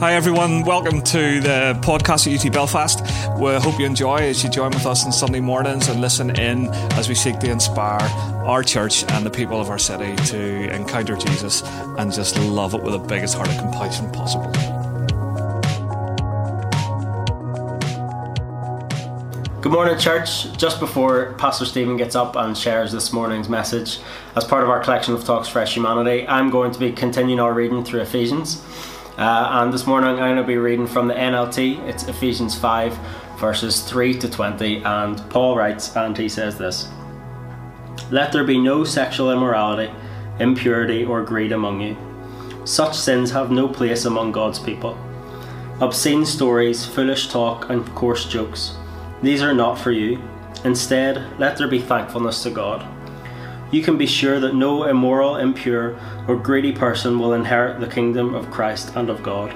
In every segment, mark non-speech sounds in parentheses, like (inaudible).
Hi, everyone. Welcome to the podcast at UT Belfast. We hope you enjoy as you join with us on Sunday mornings and listen in as we seek to inspire our church and the people of our city to encounter Jesus and just love it with the biggest heart of compassion possible. Good morning, church. Just before Pastor Stephen gets up and shares this morning's message, as part of our collection of talks, Fresh Humanity, I'm going to be continuing our reading through Ephesians. Uh, and this morning I'm going to be reading from the NLT. It's Ephesians 5, verses 3 to 20. And Paul writes, and he says this Let there be no sexual immorality, impurity, or greed among you. Such sins have no place among God's people. Obscene stories, foolish talk, and coarse jokes. These are not for you. Instead, let there be thankfulness to God you can be sure that no immoral, impure, or greedy person will inherit the kingdom of Christ and of God.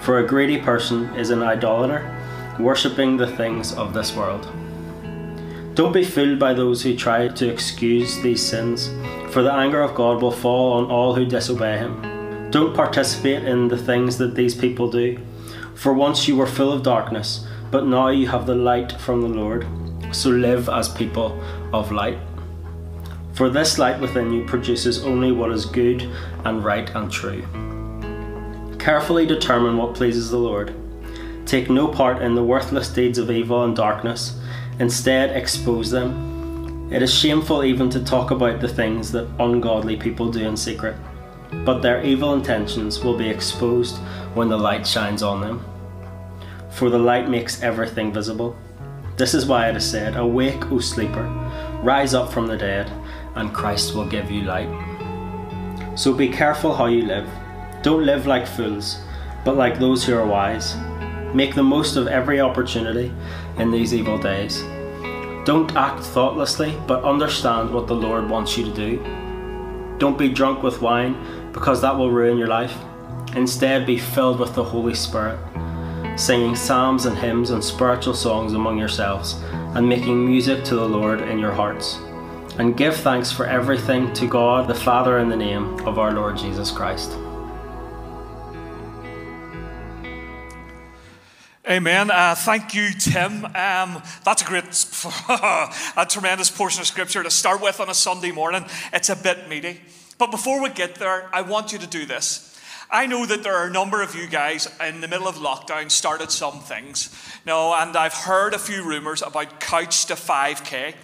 For a greedy person is an idolater, worshipping the things of this world. Don't be fooled by those who try to excuse these sins, for the anger of God will fall on all who disobey Him. Don't participate in the things that these people do, for once you were full of darkness, but now you have the light from the Lord. So live as people of light. For this light within you produces only what is good and right and true. Carefully determine what pleases the Lord. Take no part in the worthless deeds of evil and darkness, instead, expose them. It is shameful even to talk about the things that ungodly people do in secret, but their evil intentions will be exposed when the light shines on them. For the light makes everything visible. This is why it is said, Awake, O sleeper, rise up from the dead and Christ will give you light. So be careful how you live. Don't live like fools, but like those who are wise. Make the most of every opportunity in these evil days. Don't act thoughtlessly, but understand what the Lord wants you to do. Don't be drunk with wine, because that will ruin your life. Instead, be filled with the Holy Spirit, singing psalms and hymns and spiritual songs among yourselves, and making music to the Lord in your hearts and give thanks for everything to God the Father in the name of our Lord Jesus Christ. Amen. Uh, thank you, Tim. Um, that's a great, (laughs) a tremendous portion of scripture to start with on a Sunday morning. It's a bit meaty. But before we get there, I want you to do this. I know that there are a number of you guys in the middle of lockdown started some things. No, and I've heard a few rumors about couch to 5K.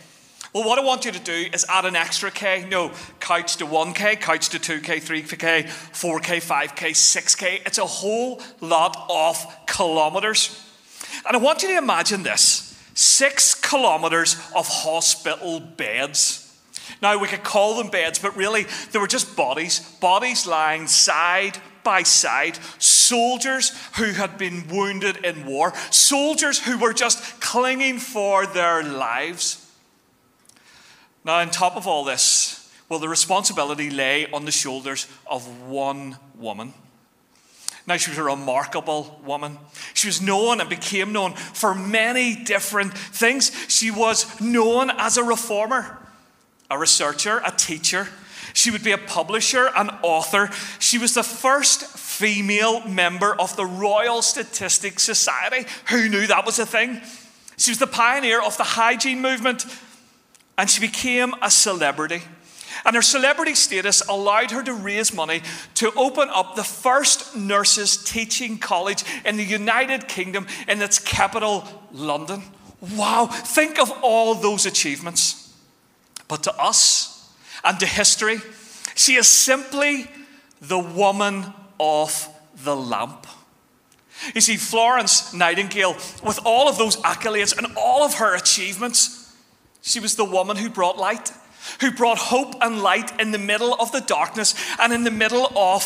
Well, what I want you to do is add an extra K. No, couch to 1K, couch to 2K, 3K, 4K, 5K, 6K. It's a whole lot of kilometres. And I want you to imagine this six kilometres of hospital beds. Now, we could call them beds, but really, they were just bodies, bodies lying side by side, soldiers who had been wounded in war, soldiers who were just clinging for their lives. Now, on top of all this, well, the responsibility lay on the shoulders of one woman. Now, she was a remarkable woman. She was known and became known for many different things. She was known as a reformer, a researcher, a teacher. She would be a publisher, an author. She was the first female member of the Royal Statistics Society. Who knew that was a thing? She was the pioneer of the hygiene movement and she became a celebrity. And her celebrity status allowed her to raise money to open up the first nurses teaching college in the United Kingdom in its capital, London. Wow, think of all those achievements. But to us and to history, she is simply the woman of the lamp. You see, Florence Nightingale, with all of those accolades and all of her achievements, she was the woman who brought light, who brought hope and light in the middle of the darkness and in the middle of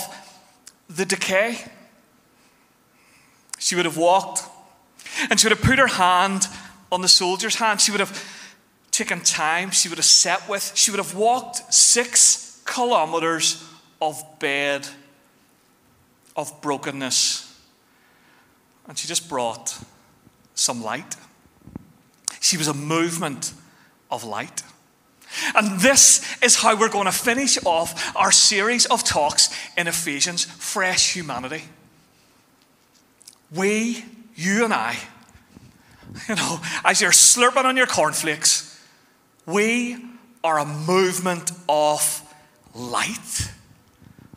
the decay. She would have walked and she would have put her hand on the soldier's hand. She would have taken time. She would have sat with. She would have walked six kilometers of bed of brokenness. And she just brought some light. She was a movement of light. And this is how we're going to finish off our series of talks in Ephesians Fresh Humanity. we, you and I, you know, as you're slurping on your cornflakes, we are a movement of light.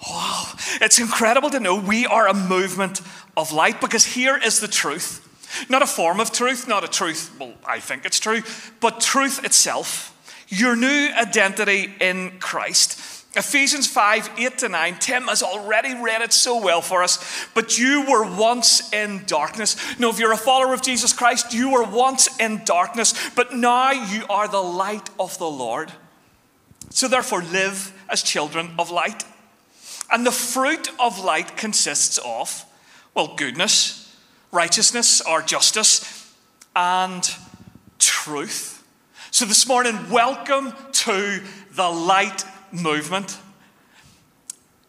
Wow, it's incredible to know we are a movement of light because here is the truth. Not a form of truth, not a truth, well, I think it's true, but truth itself. Your new identity in Christ. Ephesians 5 8 to 9. Tim has already read it so well for us. But you were once in darkness. No, if you're a follower of Jesus Christ, you were once in darkness, but now you are the light of the Lord. So therefore, live as children of light. And the fruit of light consists of, well, goodness, righteousness or justice, and truth. So this morning, welcome to the light movement.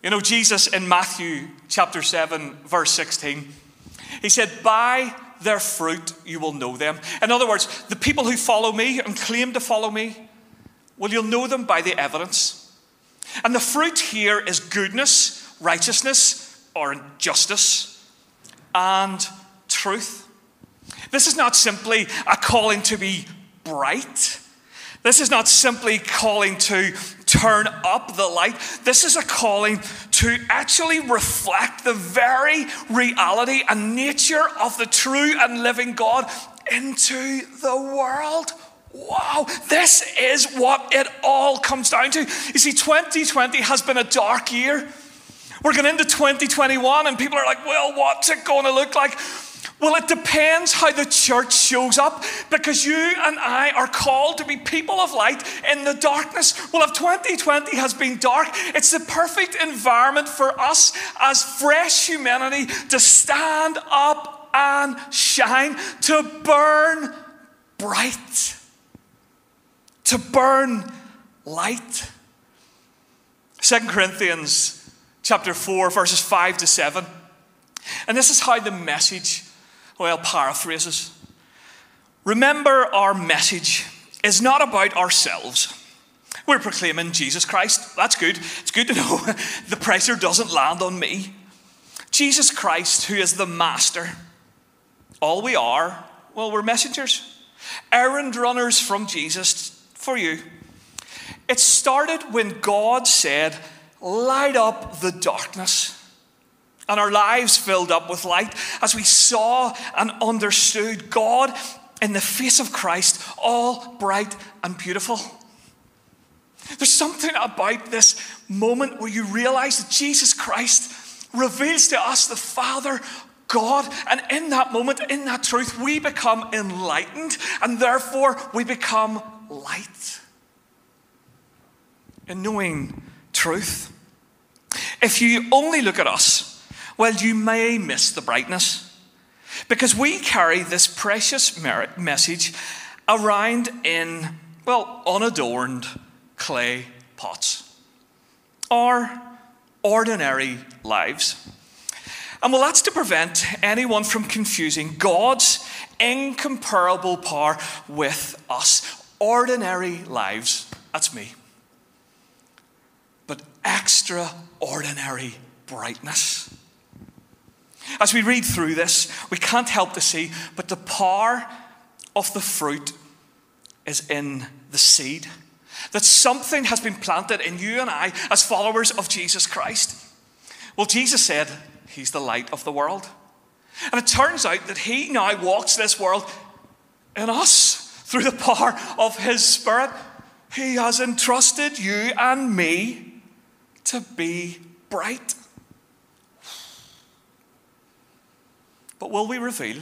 You know, Jesus in Matthew chapter 7, verse 16, he said, By their fruit you will know them. In other words, the people who follow me and claim to follow me, well, you'll know them by the evidence. And the fruit here is goodness, righteousness, or justice, and truth. This is not simply a calling to be bright. This is not simply calling to turn up the light. This is a calling to actually reflect the very reality and nature of the true and living God into the world. Wow, this is what it all comes down to. You see, 2020 has been a dark year. We're going into 2021, and people are like, well, what's it going to look like? Well, it depends how the church shows up because you and I are called to be people of light in the darkness. Well, if 2020 has been dark, it's the perfect environment for us as fresh humanity to stand up and shine, to burn bright to burn light. 2 Corinthians chapter 4, verses 5 to 7. And this is how the message, well, paraphrases. Remember, our message is not about ourselves. We're proclaiming Jesus Christ. That's good. It's good to know (laughs) the pressure doesn't land on me. Jesus Christ, who is the Master. All we are, well, we're messengers, errand runners from Jesus for you. It started when God said, Light up the darkness. And our lives filled up with light as we saw and understood God in the face of Christ, all bright and beautiful. There's something about this moment where you realize that Jesus Christ reveals to us the Father God. And in that moment, in that truth, we become enlightened and therefore we become light in knowing truth. If you only look at us, well, you may miss the brightness because we carry this precious message around in, well, unadorned clay pots. Our ordinary lives. And well, that's to prevent anyone from confusing God's incomparable power with us ordinary lives. That's me. But extraordinary brightness. As we read through this, we can't help to see, but the power of the fruit is in the seed. That something has been planted in you and I as followers of Jesus Christ. Well, Jesus said he's the light of the world. And it turns out that he now walks this world in us through the power of His Spirit, He has entrusted you and me to be bright. But will we reveal?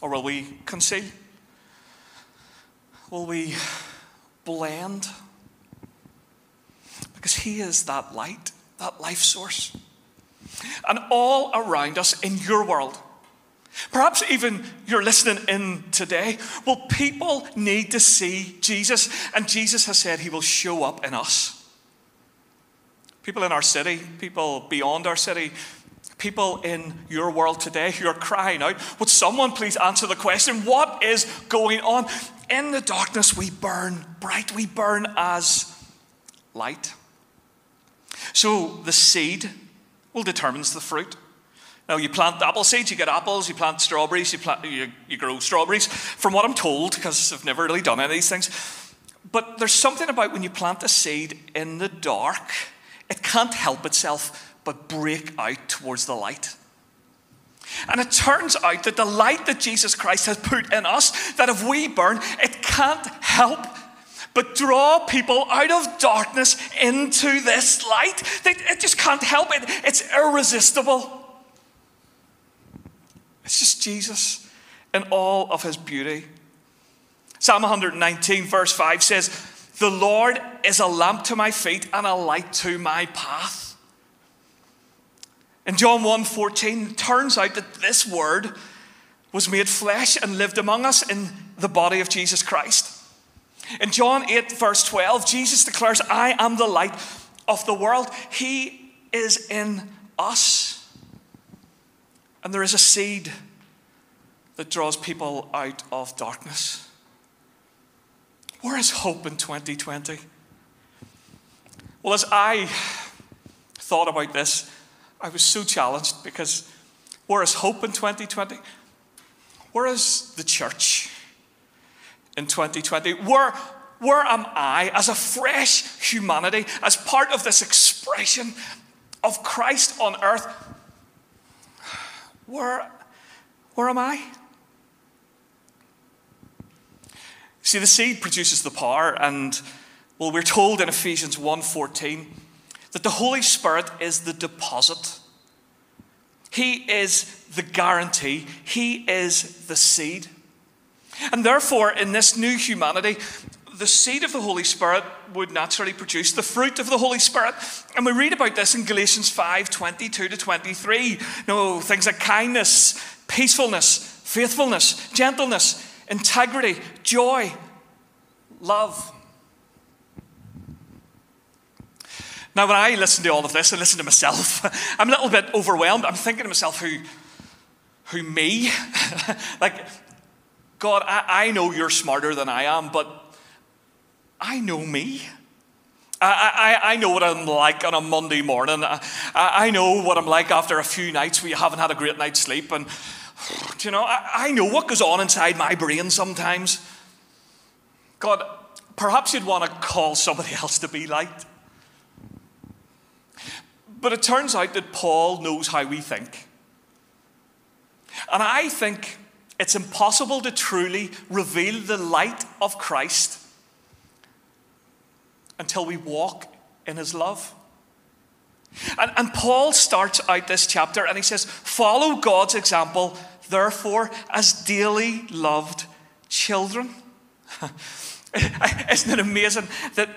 Or will we conceal? Will we blend? Because He is that light, that life source. And all around us in your world, Perhaps even you're listening in today. Well, people need to see Jesus, and Jesus has said he will show up in us. People in our city, people beyond our city, people in your world today who are crying out, Would someone please answer the question, What is going on? In the darkness, we burn bright, we burn as light. So the seed will determine the fruit. Now, you plant apple seeds, you get apples, you plant strawberries, you, plant, you, you grow strawberries, from what I'm told, because I've never really done any of these things. But there's something about when you plant a seed in the dark, it can't help itself but break out towards the light. And it turns out that the light that Jesus Christ has put in us, that if we burn, it can't help but draw people out of darkness into this light. It just can't help it. It's irresistible. It's just Jesus in all of his beauty. Psalm 119, verse 5 says, The Lord is a lamp to my feet and a light to my path. In John 1 14, turns out that this word was made flesh and lived among us in the body of Jesus Christ. In John 8, verse 12, Jesus declares, I am the light of the world. He is in us. And there is a seed that draws people out of darkness. Where is hope in 2020? Well, as I thought about this, I was so challenged because where is hope in 2020? Where is the church in 2020? Where, where am I as a fresh humanity, as part of this expression of Christ on earth? Where, where am I? See, the seed produces the power, and well, we're told in Ephesians 1:14 that the Holy Spirit is the deposit. He is the guarantee. He is the seed. And therefore, in this new humanity, the seed of the Holy Spirit would naturally produce the fruit of the Holy Spirit. And we read about this in Galatians 5 22 to 23. You know, things like kindness, peacefulness, faithfulness, gentleness, integrity, joy, love. Now, when I listen to all of this and listen to myself, (laughs) I'm a little bit overwhelmed. I'm thinking to myself, who, who me? (laughs) like, God, I, I know you're smarter than I am, but I know me. I, I, I know what I'm like on a Monday morning. I, I know what I'm like after a few nights where you haven't had a great night's sleep. And, (sighs) you know, I, know what goes on inside my brain sometimes. God, perhaps you'd want to call somebody (laughs) else to be light. But it turns out that Paul knows how we think. And I think it's impossible to truly reveal the light of Christ until we walk in his love. And, and, Paul starts out this chapter and he says, Follow God's example, therefore, as dearly loved children. (laughs) Isn't it amazing that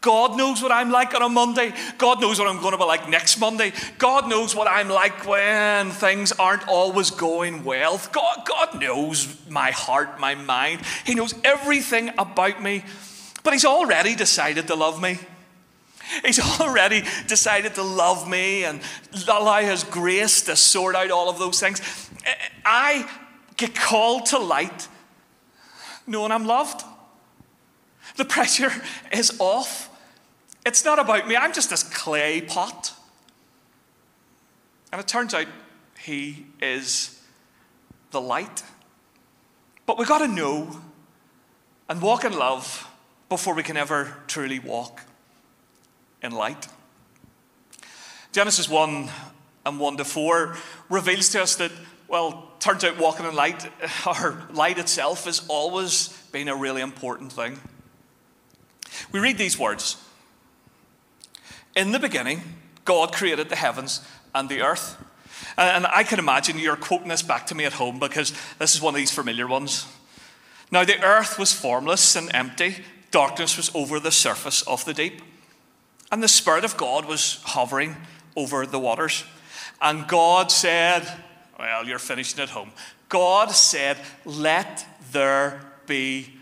God knows what I'm like on a Monday. God knows what I'm going to be like next Monday. God knows what I'm like when things aren't always going well. God, God knows my heart, my mind. He knows everything about me. But He's already decided to love me. He's (laughs) already decided to love me and allow His grace to sort out all of those things. I get called to light knowing I'm loved. The pressure (laughs) is off. It's not about me. I'm just this clay pot. And it turns out he is the light. But we've got to know and walk in love before we can ever truly walk in light. Genesis 1 and 1 to 4 reveals to us that, well, turns out walking in light, (laughs) or light itself, has always been a really important thing. We read these words in the beginning, God created the heavens and the earth. And I can imagine you're quoting this back to me at home because this is one of these familiar ones. Now, the earth was formless and empty, darkness was over the surface of the deep, and the Spirit of God was hovering over the waters. And God said, Well, you're finishing at home. God said, Let there be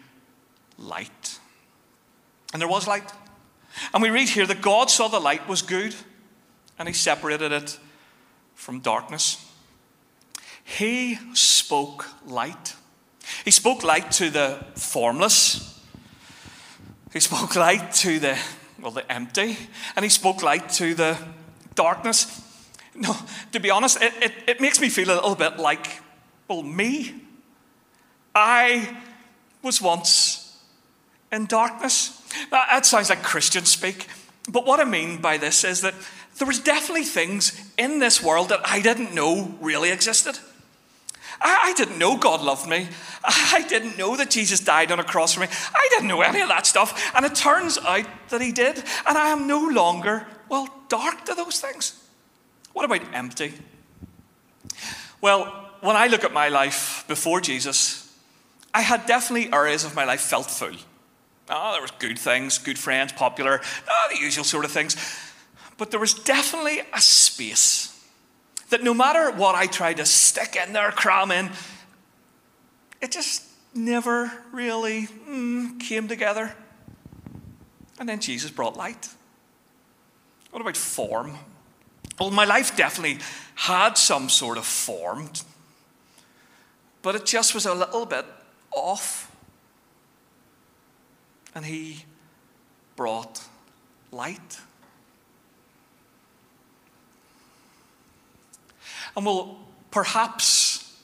light. And there was light. And we read here that God saw the light was good and he separated it from darkness. He spoke light. He spoke light to the formless. He spoke light to the well the empty and he spoke light to the darkness. No, to be honest, it, it, it makes me feel a little bit like, well, me. I was once in darkness. Now, that sounds like Christian speak, but what I mean by this is that there was definitely things in this world that I didn't know really existed. I, I didn't know God loved me. (laughs) I didn't know that Jesus died on a cross for me. I didn't know any of that stuff. And it turns out that He did. And I am no longer, well, dark to those things. What about empty? Well, when I look at my life before Jesus, I had definitely areas of my life felt full. Oh, there was good things, good friends, popular, oh, the usual sort of things. But there was definitely a space that no matter what I tried to stick in there, cram in, it just never really mm, came together. And then Jesus brought light. What about form? Well, my life definitely had some sort of form, but it just was a little bit off. And he brought light. And well, perhaps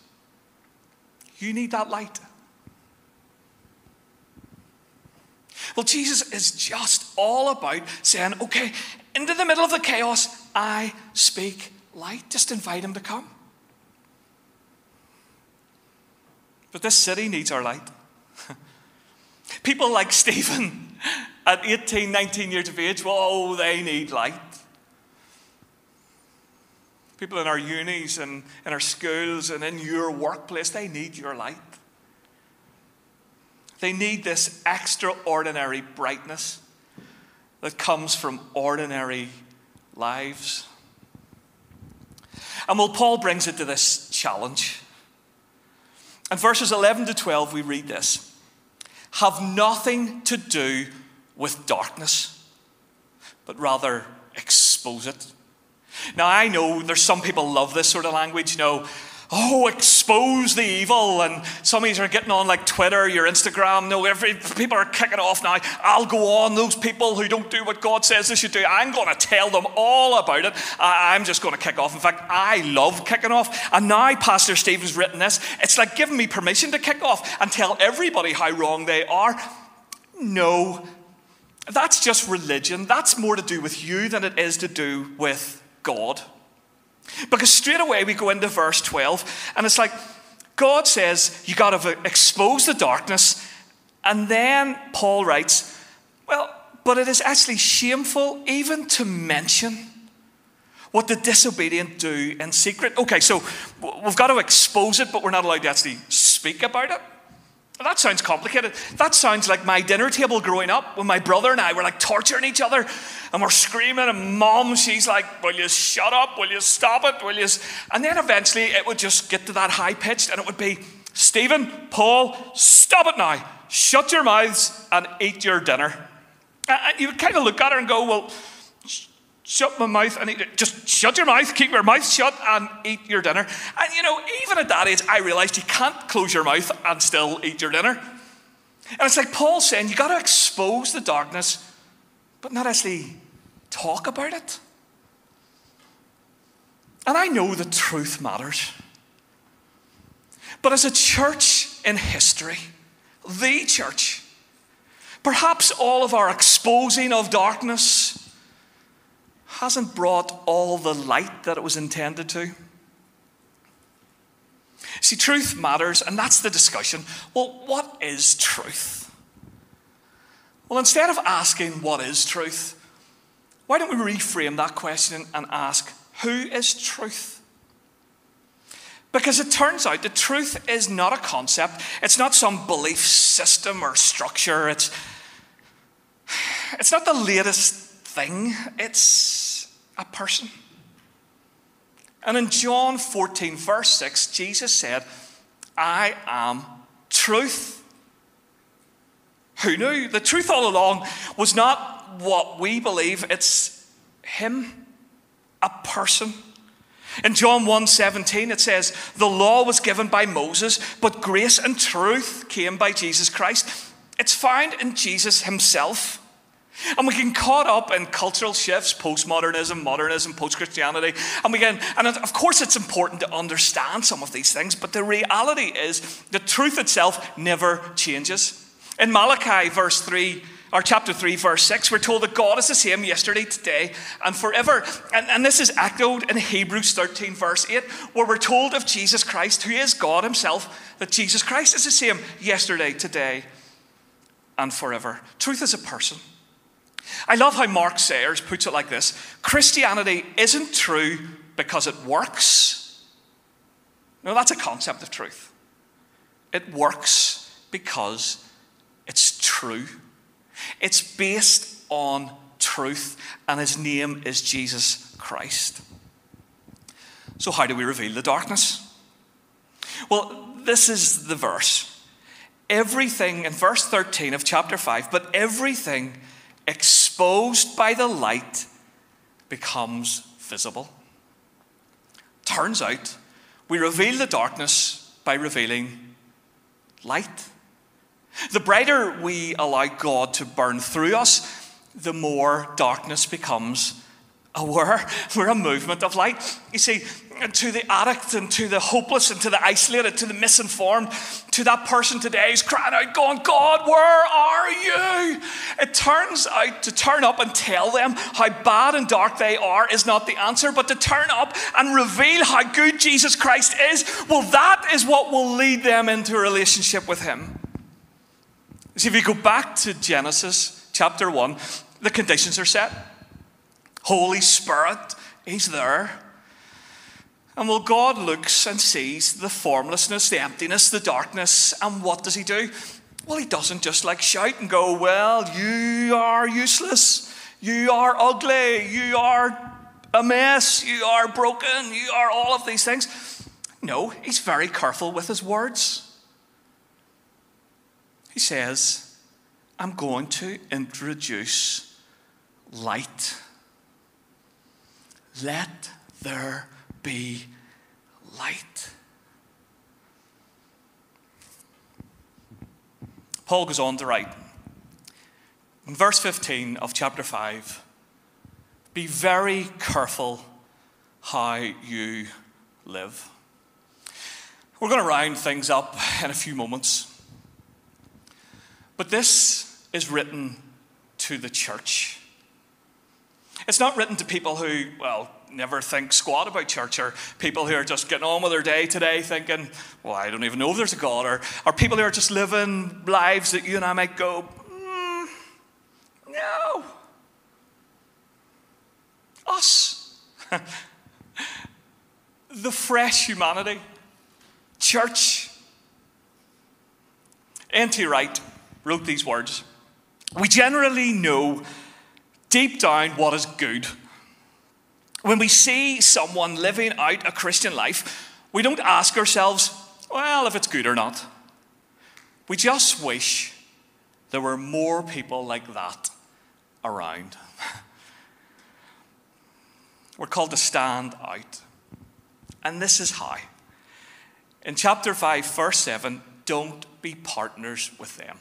you need that light. Well, Jesus is just all about saying, okay, into the middle of the chaos, I speak light. Just invite him to come. But this city needs our light. (laughs) People like (laughs) Stephen at 18, 19 years of age, well, oh, they need light. People in our unis and in our schools and in your workplace, they need your light. They need this extraordinary brightness that comes from ordinary lives. And well, Paul brings it to this challenge. In verses 11 to 12, we read this Have nothing to do with darkness, but rather expose it. Now, I know there's some people love this sort of language, you know, oh, expose the evil. And some of you are getting on like Twitter, your Instagram. No, every, people are kicking off now. I'll go on those people who don't do what God says they should do. I'm going to tell them all about it. I, I'm just going to kick off. In fact, I love kicking off. And now Pastor Stephen's written this. It's like giving me permission to kick off and tell everybody how wrong they are. No, that's just religion. That's more to do with you than it is to do with God. Because straight away we go into verse 12, and it's like God says you got to expose the darkness. And then Paul writes, well, but it is actually shameful even to mention what the disobedient do in secret. Okay, so we've got to expose it, but we're not allowed to actually speak about it. That sounds complicated. That sounds like my dinner table growing up when my brother and I were like torturing each other and we're screaming, and mom, she's like, Will you shut up? Will you stop it? Will you? And then eventually it would just get to that high pitched and it would be, Stephen, Paul, stop it now. Shut your mouths and eat your dinner. And you would kind of look at her and go, Well, shut my mouth and eat. Just shut your mouth, keep your mouth shut, and eat your dinner. And you know, even at that age, I realized you can't close your mouth and still eat your dinner. And it's like Paul saying, you got to expose the darkness, but not actually talk about it. And I know the truth matters. But as a church in history, the church, perhaps all of our exposing of darkness, hasn't brought all the light that it was intended to. See, truth matters, and that's the discussion. Well, what is truth? Well, instead of asking what is truth, why don't we reframe that question and ask who is truth? Because it turns out that truth is not a concept, it's not some belief system or structure, it's, (sighs) it's not the latest thing, it's a person. And in John 14, verse 6, Jesus said, I am truth. Who knew? The truth all along was not what we believe, it's Him, a person. In John 1:17 it says, "The law was given by Moses, but grace and truth came by Jesus Christ." It's found in Jesus himself. And we get caught up in cultural shifts, postmodernism, modernism, post Christianity. And we get, and of course, it's important to understand some of these things, but the reality is the truth itself never changes. In Malachi, verse 3, or chapter 3, verse 6, we're told that God is the same yesterday, today, and forever. And, and this is echoed in Hebrews 13, verse 8, where we're told of Jesus Christ, who is God Himself, that Jesus Christ is the same yesterday, today, and forever. Truth is a person. I love how Mark Sayers puts it like this Christianity isn't true because it works. No, that's a concept of truth. It works because it's true. It's based on truth, and his name is Jesus Christ. So, how do we reveal the darkness? Well, this is the verse. Everything in verse 13 of chapter 5, but everything exposed by the light becomes visible. Turns out, we reveal the darkness by revealing light. The brighter we allow God to burn through us, the more darkness becomes aware. We're a movement of light. You see, to the addict and to the hopeless and to the isolated, to the misinformed, to that person today who's crying out, going, God, where are you? It turns out to turn up and tell them how bad and dark they are is not the answer, but to turn up and reveal how good Jesus Christ is, well, that is what will lead them into a relationship with Him. See, if you go back to Genesis chapter 1, the conditions are set. Holy Spirit, is there. And well, God looks and sees the formlessness, the emptiness, the darkness, and what does He do? Well, He doesn't just like shout and go, Well, you are useless, you are ugly, you are a mess, you are broken, you are all of these things. No, He's very careful with His words. He says, I'm going to introduce light. Let there be light. Paul goes on to write in verse 15 of chapter 5 Be very careful how you live. We're going to round things up in a few moments. But this is written to the church. It's not written to people who, well, never think squat about church, or people who are just getting on with their day today thinking, well, I don't even know if there's a God, or, or people who are just living lives that you and I might go, mm, no. Us. (laughs) the fresh humanity. Church. N.T. Wright wrote these words We generally know deep down what is good. When we see someone living out a Christian life, we don't ask ourselves, well, if it's good or not. We just wish there were more people like that around. (laughs) We're called to stand out. And this is how. In chapter 5, verse 7, don't be partners with them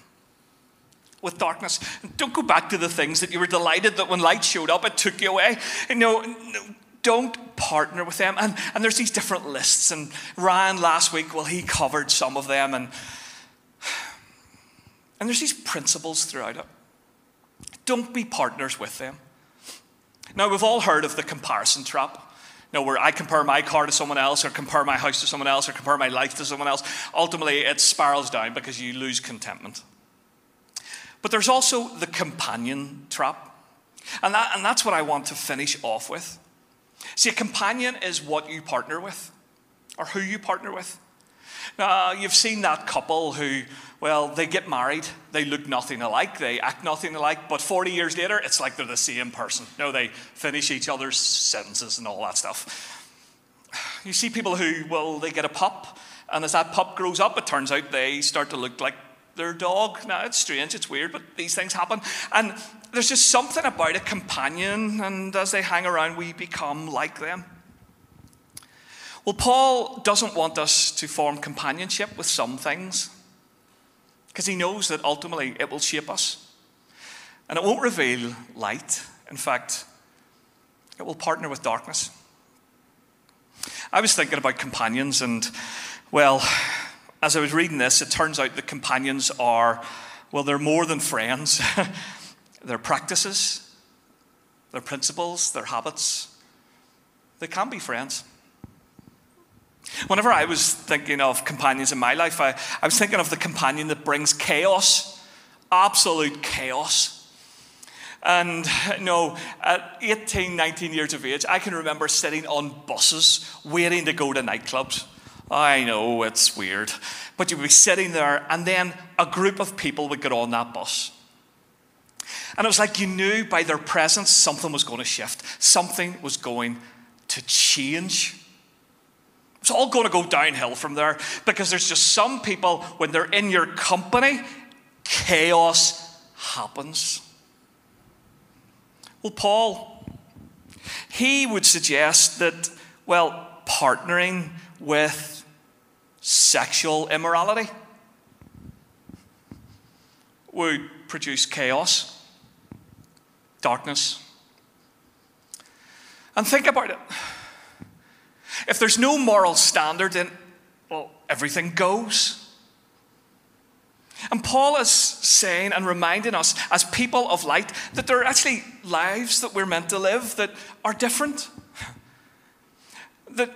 with darkness. Don't go back to the things that you were delighted that when light showed up, it took you away. You know, don't partner with them. And, and there's these different lists. And Ryan last week, well, he covered some of them. And, and there's these principles throughout it. Don't be partners with them. Now, we've all heard of the comparison trap. You know, where I compare my car to someone else, or compare my house to someone else, or compare my life to someone else. Ultimately, it spirals down because you lose contentment. But there's also the companion trap. And, that, and that's what I want to finish off with. See, a companion is what you partner with, or who you partner with. Now, you've seen that couple who, well, they get married, they look nothing alike, they act nothing alike, but 40 years later, it's like they're the same person. You know, they finish each other's sentences and all that stuff. You see people who, well, they get a pup, and as that pup grows up, it turns out they start to look like their dog. Now, it's strange, it's weird, but these things happen. And there's just something about a companion, and as they hang around, we become like them. Well, Paul doesn't want us to form companionship with some things because he knows that ultimately it will shape us. And it won't reveal light. In fact, it will partner with darkness. I was thinking about companions, and well, as I was reading this, it turns out the companions are, well, they're more than friends. (laughs) their practices, their principles, their habits, they can be friends. Whenever I was thinking of companions in my life, I, I was thinking of the companion that brings chaos, absolute chaos. And you know, at 18, 19 years of age, I can remember sitting on buses waiting to go to nightclubs. I know it's weird, but you'd be sitting there, and then a group of people would get on that bus. And it was like you knew by their presence something was going to shift, something was going to change. It's all going to go downhill from there because there's just some people, when they're in your company, chaos happens. Well, Paul, he would suggest that, well, partnering with sexual immorality would produce chaos, darkness. And think about it. If there's no moral standard, then, well, everything goes. And Paul is saying and reminding us, as people of light, that there are actually lives that we're meant to live that are different. That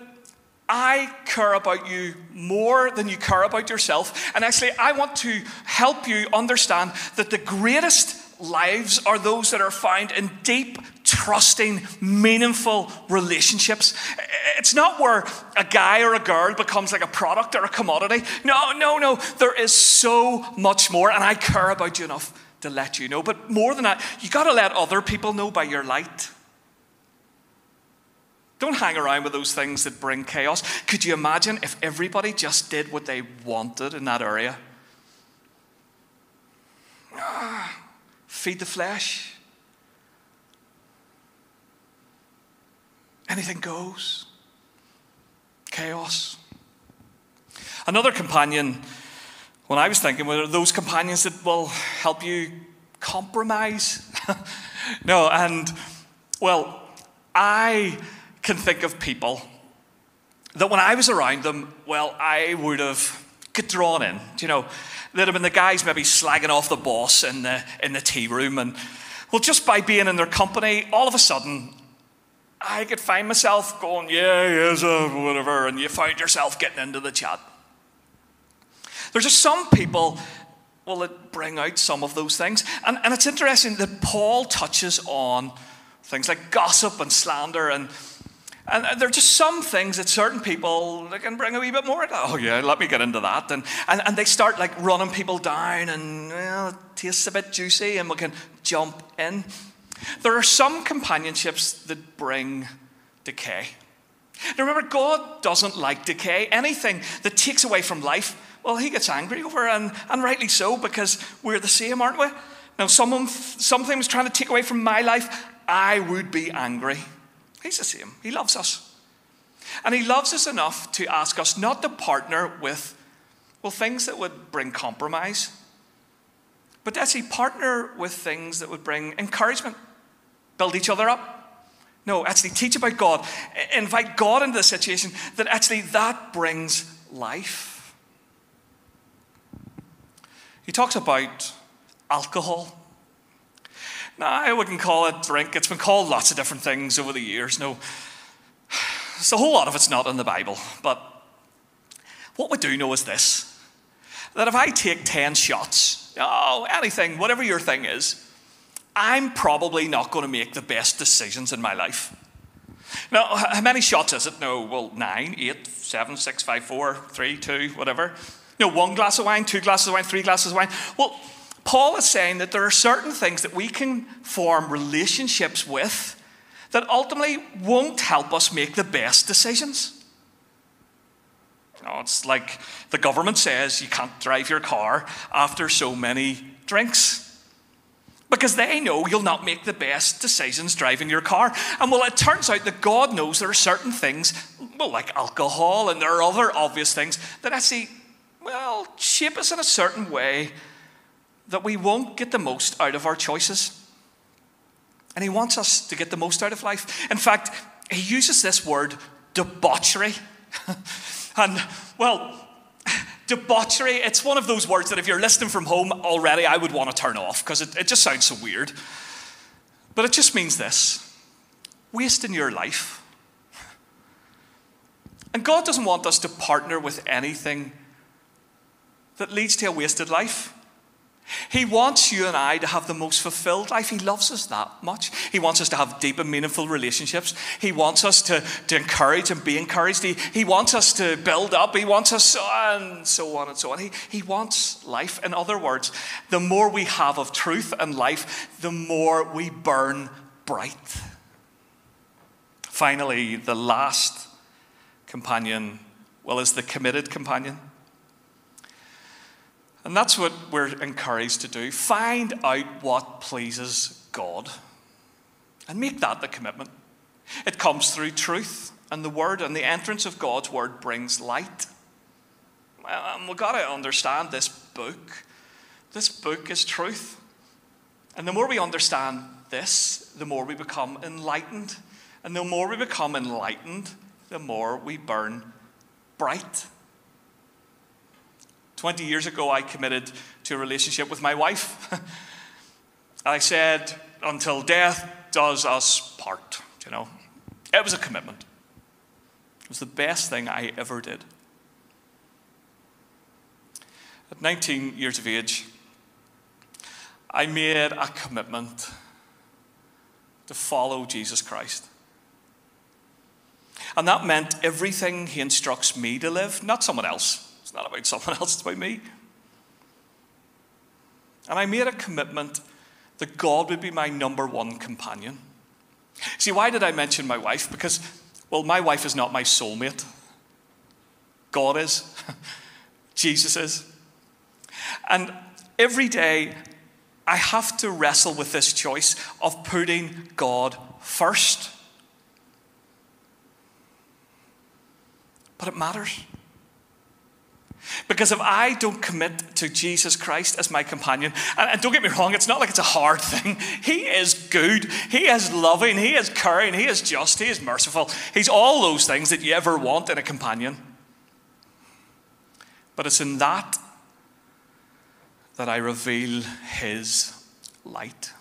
I care about you more than you care about yourself. And actually, I want to help you understand that the greatest lives are those that are found in deep, trusting, meaningful relationships. It's not where a guy or a girl becomes like a product or a commodity. No, no, no. There is so much more, and I care about you enough to let you know. But more than that, you got to let other people know by your light. Don't hang around with those things that bring chaos. Could you imagine if everybody just did what they wanted in that area? (sighs) Feed the flesh. Anything goes. Chaos. Another companion, when I was thinking, were those companions that will help you compromise? (laughs) no, and well, I can think of people that when I was around them, well, I would have get drawn in. You know, there'd have been the guys maybe slagging off the boss in the, in the tea room. And well, just by being in their company, all of a sudden, I could find myself going, yeah, yes, uh, whatever. And you find yourself getting into the chat. There's just some people, well, that bring out some of those things. And, and it's interesting that Paul touches on things like gossip and slander and and there are just some things that certain people can bring a wee bit more. Oh yeah, let me get into that. And, and, and they start like running people down and well, it tastes a bit juicy and we can jump in. There are some companionships that bring decay. Now remember, God doesn't like decay. Anything that takes away from life, well, he gets angry over, and, and rightly so, because we're the same, aren't we? Now, someone, something was trying to take away from my life, I would be angry. He's the same. He loves us. And He loves us enough to ask us not to partner with, well, things that would bring compromise, but to actually partner with things that would bring encouragement, build each other up. No, actually teach about God, invite God into the situation that actually that brings life. He talks about alcohol I wouldn't call it drink. It's been called lots of different things over the years. No, so a whole lot of it's not in the Bible. But what we do know is this that if I take 10 shots, oh, anything, whatever your thing is, I'm probably not going to make the best decisions in my life. Now, how many shots is it? No, well, nine, eight, seven, six, five, four, three, two, whatever. No, one glass of wine, two glasses of wine, three glasses of wine. Well, Paul is saying that there are certain things that we can form relationships with that ultimately won't help us make the best decisions. You know, it's like the government says you can't drive your car after so many drinks. Because they know you'll not make the best decisions driving your car. And well, it turns out that God knows there are certain things, well, like alcohol, and there are other obvious things that actually, well, shape us in a certain way that we won't get the most out of our choices. And He wants us to get the most out of life. In fact, He uses this word debauchery. (laughs) and, well, debauchery, it's one of those words that if you're listening from home already, I would want to turn off because it, it just sounds so weird. But it just means this wasting your life. And God doesn't want us to partner with anything that leads to a wasted life. He wants you and I to have the most fulfilled life. He loves us that much. He wants us to have deep and meaningful relationships. He wants us to, to encourage and be encouraged. He, he wants us to build up. He wants us, and so on and so on. He, he wants life. In other words, the more we have of truth and life, the more we burn bright. Finally, the last companion, well, is the committed companion. And that's what we're encouraged to do. Find out what pleases God and make that the commitment. It comes through truth and the Word, and the entrance of God's Word brings light. And we've got to understand this book. This book is truth. And the more we understand this, the more we become enlightened. And the more we become enlightened, the more we burn bright. 20 years ago, I committed to a relationship with my wife. (laughs) I said, until death does us part, you know. It was a commitment. It was the best thing I ever did. At 19 years of age, I made a commitment to follow Jesus Christ. And that meant everything he instructs me to live, not someone else. Not about (laughs) someone else, it's about me. And I made a commitment that God would be my number one companion. See, why did I mention my wife? Because, well, my wife is not my soulmate. God is. (laughs) Jesus is. And every day, I have to wrestle with this choice of putting God first. But it matters. Because if I don't commit to Jesus Christ as my companion, and, don't get me wrong, it's not like it's a hard thing. He is good, He is loving, He is caring, He is just, He is merciful. He's all those things that you ever want in a companion. But it's in that that I reveal His light.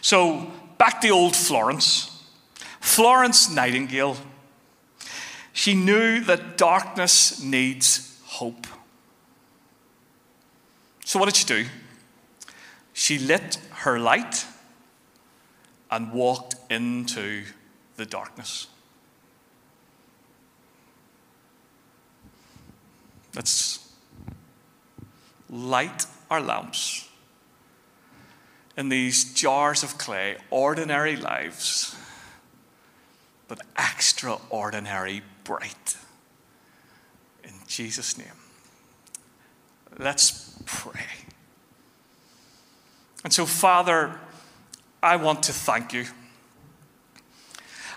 So, back to old Florence. Florence Nightingale she knew that darkness needs hope. So, what did she do? She lit her light and walked into the darkness. Let's light our lamps in these jars of clay, ordinary lives, but extraordinary bright. In Jesus' name. Let's pray. And so, Father, I want to thank you.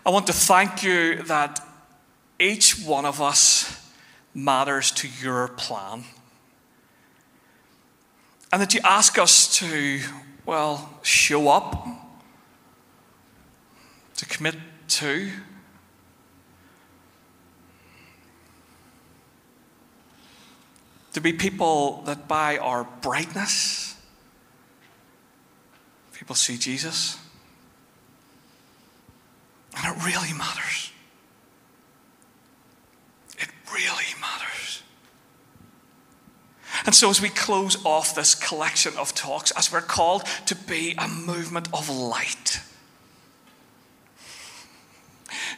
I want to thank you that each one of us matters to your plan. And that you ask us to, well, show up, to commit to. To be people that by our brightness, people see Jesus. And it really matters. It really matters. And so, as we close off this collection of talks, as we're called to be a movement of light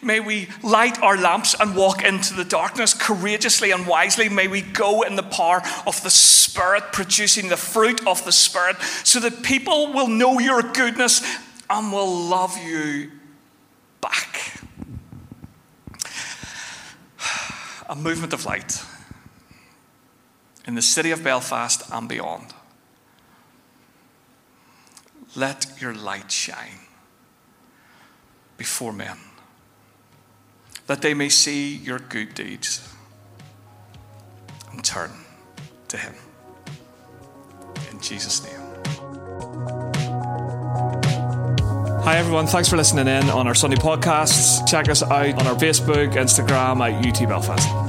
May we light our lamps and walk into the darkness courageously and wisely. May we go in the power of the Spirit, producing the fruit of the Spirit, so that people will know your goodness and will love you back. (sighs) A movement of light in the city of Belfast and beyond. Let your light shine before men that they may see your good deeds and turn to Him. In Jesus' name. Hi, everyone. Thanks for listening in on our Sunday podcasts. Check us out on our Facebook, Instagram at UT Belfast.